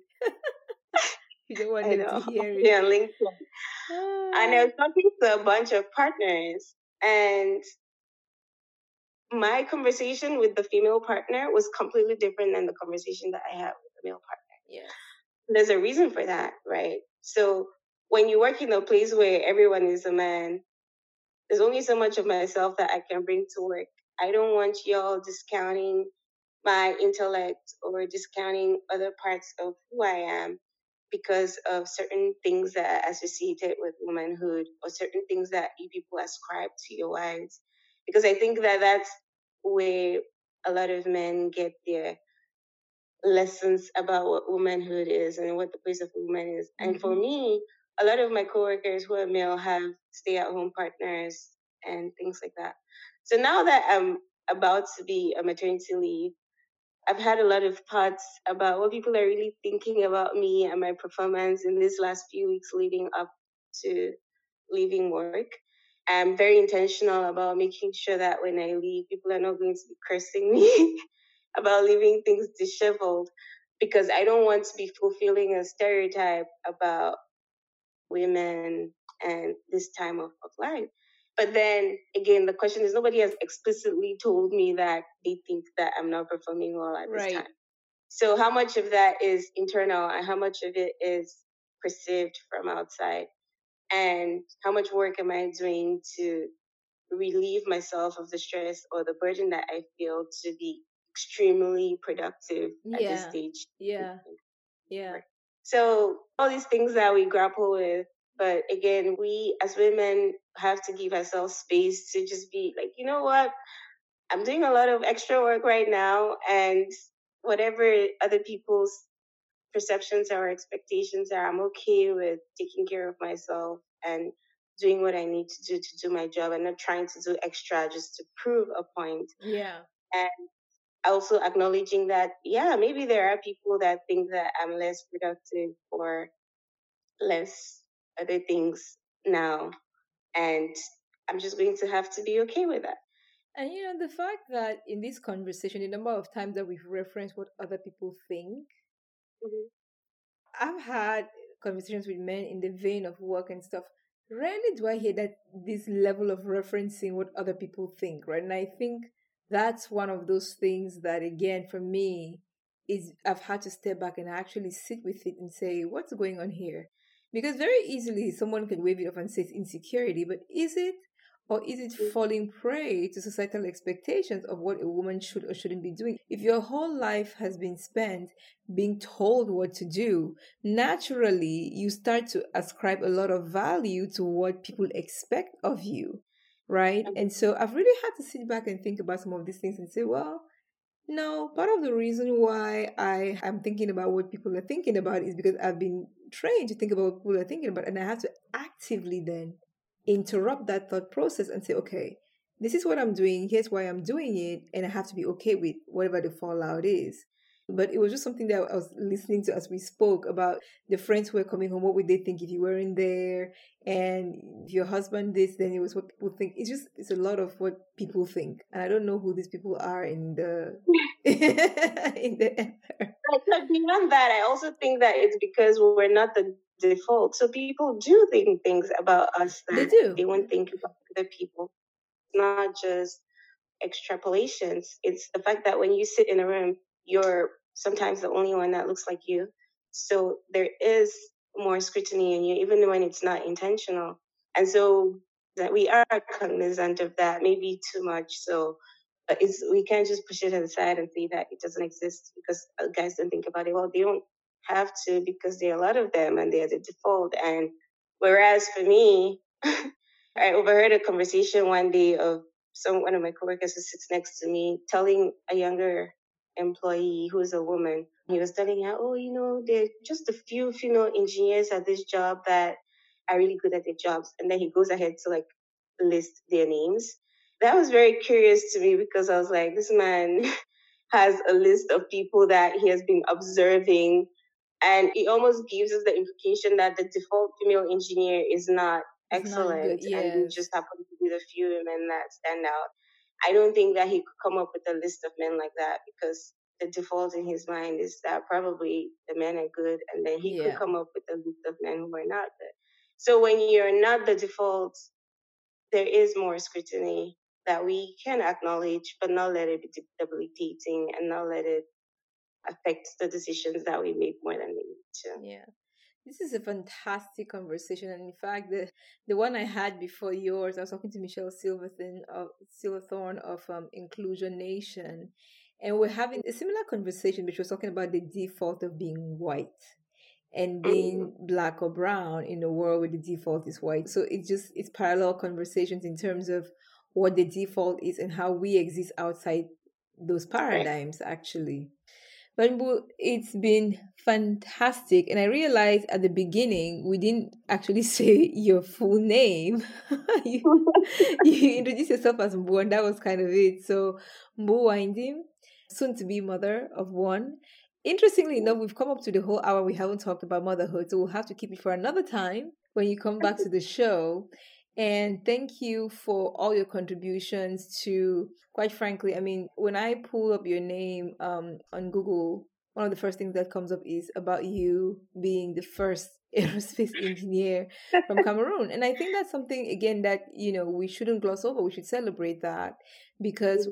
You don't want I them to hear it. Yeah, LinkedIn. And I ah. was talking to a bunch of partners, and my conversation with the female partner was completely different than the conversation that I had with the male partner. Yeah. There's a reason for that, right? So when you work in a place where everyone is a man, there's only so much of myself that I can bring to work. I don't want y'all discounting my intellect or discounting other parts of who I am because of certain things that are associated with womanhood or certain things that you people ascribe to your wives. Because I think that that's where a lot of men get their lessons about what womanhood is and what the place of woman is. Mm-hmm. And for mm-hmm. me, a lot of my coworkers who are male have stay at home partners and things like that. So now that I'm about to be a maternity leave, I've had a lot of thoughts about what people are really thinking about me and my performance in these last few weeks leading up to leaving work. I'm very intentional about making sure that when I leave, people are not going to be cursing me about leaving things disheveled because I don't want to be fulfilling a stereotype about women and this time of, of life. But then again, the question is nobody has explicitly told me that they think that I'm not performing well at right. this time. So how much of that is internal and how much of it is perceived from outside? And how much work am I doing to relieve myself of the stress or the burden that I feel to be extremely productive yeah. at this stage? Yeah. Yeah. So all these things that we grapple with but again, we as women have to give ourselves space to just be like, you know what? I'm doing a lot of extra work right now, and whatever other people's perceptions or expectations are, I'm okay with taking care of myself and doing what I need to do to do my job and not trying to do extra just to prove a point. Yeah. And also acknowledging that, yeah, maybe there are people that think that I'm less productive or less other things now. And I'm just going to have to be okay with that. And you know, the fact that in this conversation, the number of times that we've referenced what other people think, mm-hmm. I've had conversations with men in the vein of work and stuff. Rarely do I hear that this level of referencing what other people think, right? And I think that's one of those things that, again, for me, is I've had to step back and actually sit with it and say, what's going on here? Because very easily someone can wave it off and say it's insecurity, but is it? Or is it falling prey to societal expectations of what a woman should or shouldn't be doing? If your whole life has been spent being told what to do, naturally you start to ascribe a lot of value to what people expect of you, right? And so I've really had to sit back and think about some of these things and say, well, no, part of the reason why I am thinking about what people are thinking about is because I've been trained to think about what people are thinking about, and I have to actively then interrupt that thought process and say, okay, this is what I'm doing, here's why I'm doing it, and I have to be okay with whatever the fallout is. But it was just something that I was listening to as we spoke about the friends who were coming home. What would they think if you weren't there? And if your husband this, then it was what people think. It's just it's a lot of what people think, and I don't know who these people are in the in the. But beyond that, I also think that it's because we're not the default. So people do think things about us that they do. They won't think about other people. It's not just extrapolations. It's the fact that when you sit in a room you're sometimes the only one that looks like you. So there is more scrutiny in you, even when it's not intentional. And so that we are cognizant of that, maybe too much. So we can't just push it aside and say that it doesn't exist because uh, guys don't think about it. Well, they don't have to because there are a lot of them and they're the default. And whereas for me, I overheard a conversation one day of some one of my coworkers who sits next to me telling a younger employee who's a woman. He was telling her, oh, you know, there are just a few female engineers at this job that are really good at their jobs. And then he goes ahead to like list their names. That was very curious to me because I was like, this man has a list of people that he has been observing. And it almost gives us the implication that the default female engineer is not excellent. Not yes. And you just happen to be the few women that stand out. I don't think that he could come up with a list of men like that because the default in his mind is that probably the men are good, and then he yeah. could come up with a list of men who are not good. So when you're not the default, there is more scrutiny that we can acknowledge, but not let it be debilitating and not let it affect the decisions that we make more than we need to. Yeah. This is a fantastic conversation, and in fact, the the one I had before yours, I was talking to Michelle Silverthorn of Silverthorn of um, Inclusion Nation, and we're having a similar conversation, which was talking about the default of being white and being mm-hmm. black or brown in a world where the default is white. So it's just it's parallel conversations in terms of what the default is and how we exist outside those paradigms actually. But it's been fantastic. And I realized at the beginning, we didn't actually say your full name. you, you introduced yourself as Mbu, and that was kind of it. So, Mbu Waindim, soon to be mother of one. Interestingly enough, we've come up to the whole hour. We haven't talked about motherhood. So, we'll have to keep it for another time when you come back to the show. And thank you for all your contributions to, quite frankly, I mean, when I pull up your name um, on Google, one of the first things that comes up is about you being the first aerospace engineer from Cameroon. And I think that's something, again, that, you know, we shouldn't gloss over. We should celebrate that because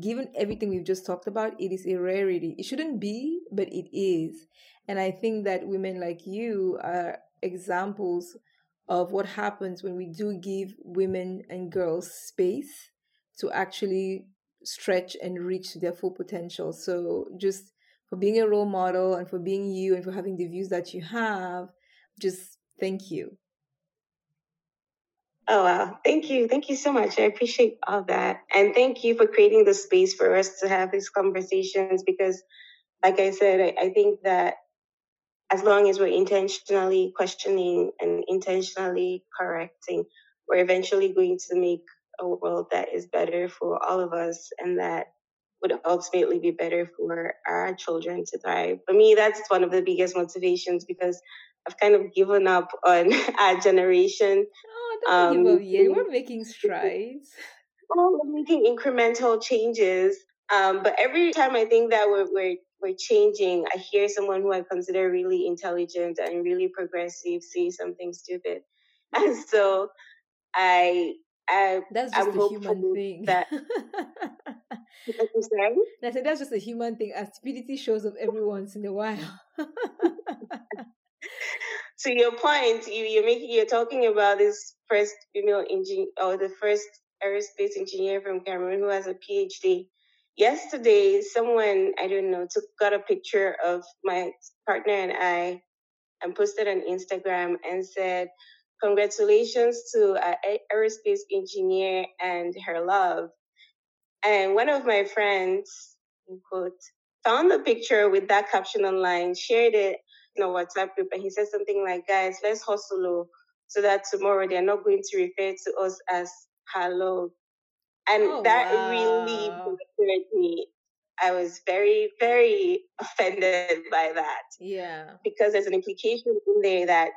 given everything we've just talked about, it is a rarity. It shouldn't be, but it is. And I think that women like you are examples of what happens when we do give women and girls space to actually stretch and reach their full potential. So just for being a role model and for being you and for having the views that you have, just thank you. Oh wow. Thank you. Thank you so much. I appreciate all that. And thank you for creating the space for us to have these conversations because like I said, I, I think that as long as we're intentionally questioning and intentionally correcting, we're eventually going to make a world that is better for all of us and that would ultimately be better for our children to thrive. For me, that's one of the biggest motivations because I've kind of given up on our generation. Oh, don't um, give up yet. We're making strides. Oh, we're making incremental changes. Um, but every time I think that we're, we're changing. I hear someone who I consider really intelligent and really progressive say something stupid, and so I. I, that's just I'm a human thing. That, I said that's just a human thing. As stupidity shows up every once in a while. to your point, you, you're making you're talking about this first female engineer or the first aerospace engineer from Cameroon who has a PhD yesterday someone i don't know took got a picture of my partner and i and posted on instagram and said congratulations to an aerospace engineer and her love. And one of my friends quote found the picture with that caption online shared it in a whatsapp group and he said something like guys let's hustle oh, so that tomorrow they're not going to refer to us as hello and oh, that wow. really bothered me. I was very, very offended by that. Yeah. Because there's an implication in there that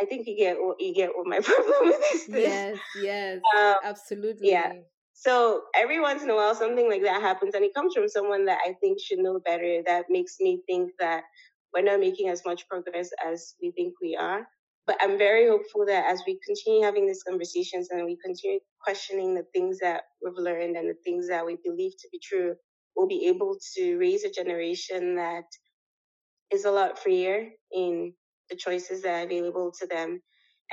I think you get what you get what my problem is. Yes, yes, um, absolutely. Yeah. So every once in a while, something like that happens, and it comes from someone that I think should know better. That makes me think that we're not making as much progress as we think we are. But I'm very hopeful that as we continue having these conversations and we continue questioning the things that we've learned and the things that we believe to be true, we'll be able to raise a generation that is a lot freer in the choices that are available to them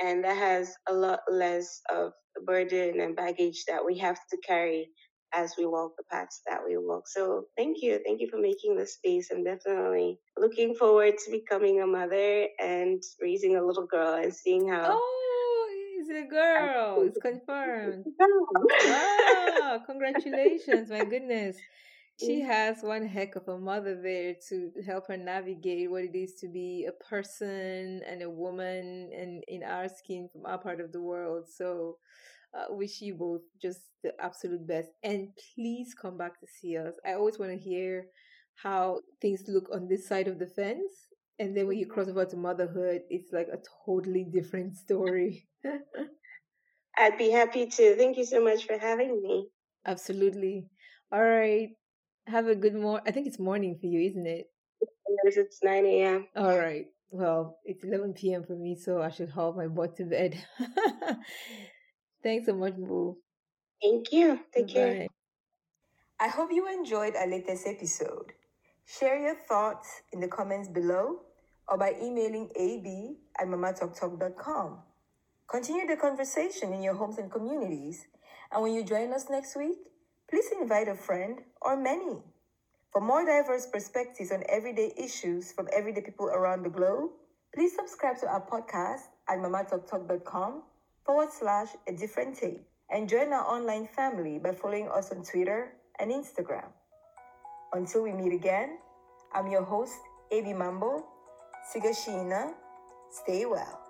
and that has a lot less of the burden and baggage that we have to carry as we walk the paths that we walk. So thank you. Thank you for making this space. I'm definitely looking forward to becoming a mother and raising a little girl and seeing how. Oh, it's a girl. It's confirmed. wow, congratulations. My goodness. She has one heck of a mother there to help her navigate what it is to be a person and a woman and in our skin from our part of the world. So uh, wish you both just the absolute best. And please come back to see us. I always want to hear how things look on this side of the fence. And then when you cross over to motherhood, it's like a totally different story. I'd be happy to. Thank you so much for having me. Absolutely. All right. Have a good morning. I think it's morning for you, isn't it? Yes, it's 9 a.m. All right. Well, it's 11 p.m. for me, so I should haul my butt to bed. Thanks so much, Mbu. Thank you. Take Bye. care. I hope you enjoyed our latest episode. Share your thoughts in the comments below or by emailing ab at mamatoktok.com. Continue the conversation in your homes and communities. And when you join us next week, please invite a friend or many. For more diverse perspectives on everyday issues from everyday people around the globe, please subscribe to our podcast at mamatoktok.com forward slash a different take and join our online family by following us on Twitter and Instagram. Until we meet again, I'm your host, Avi Mambo. Sigashina. Stay well.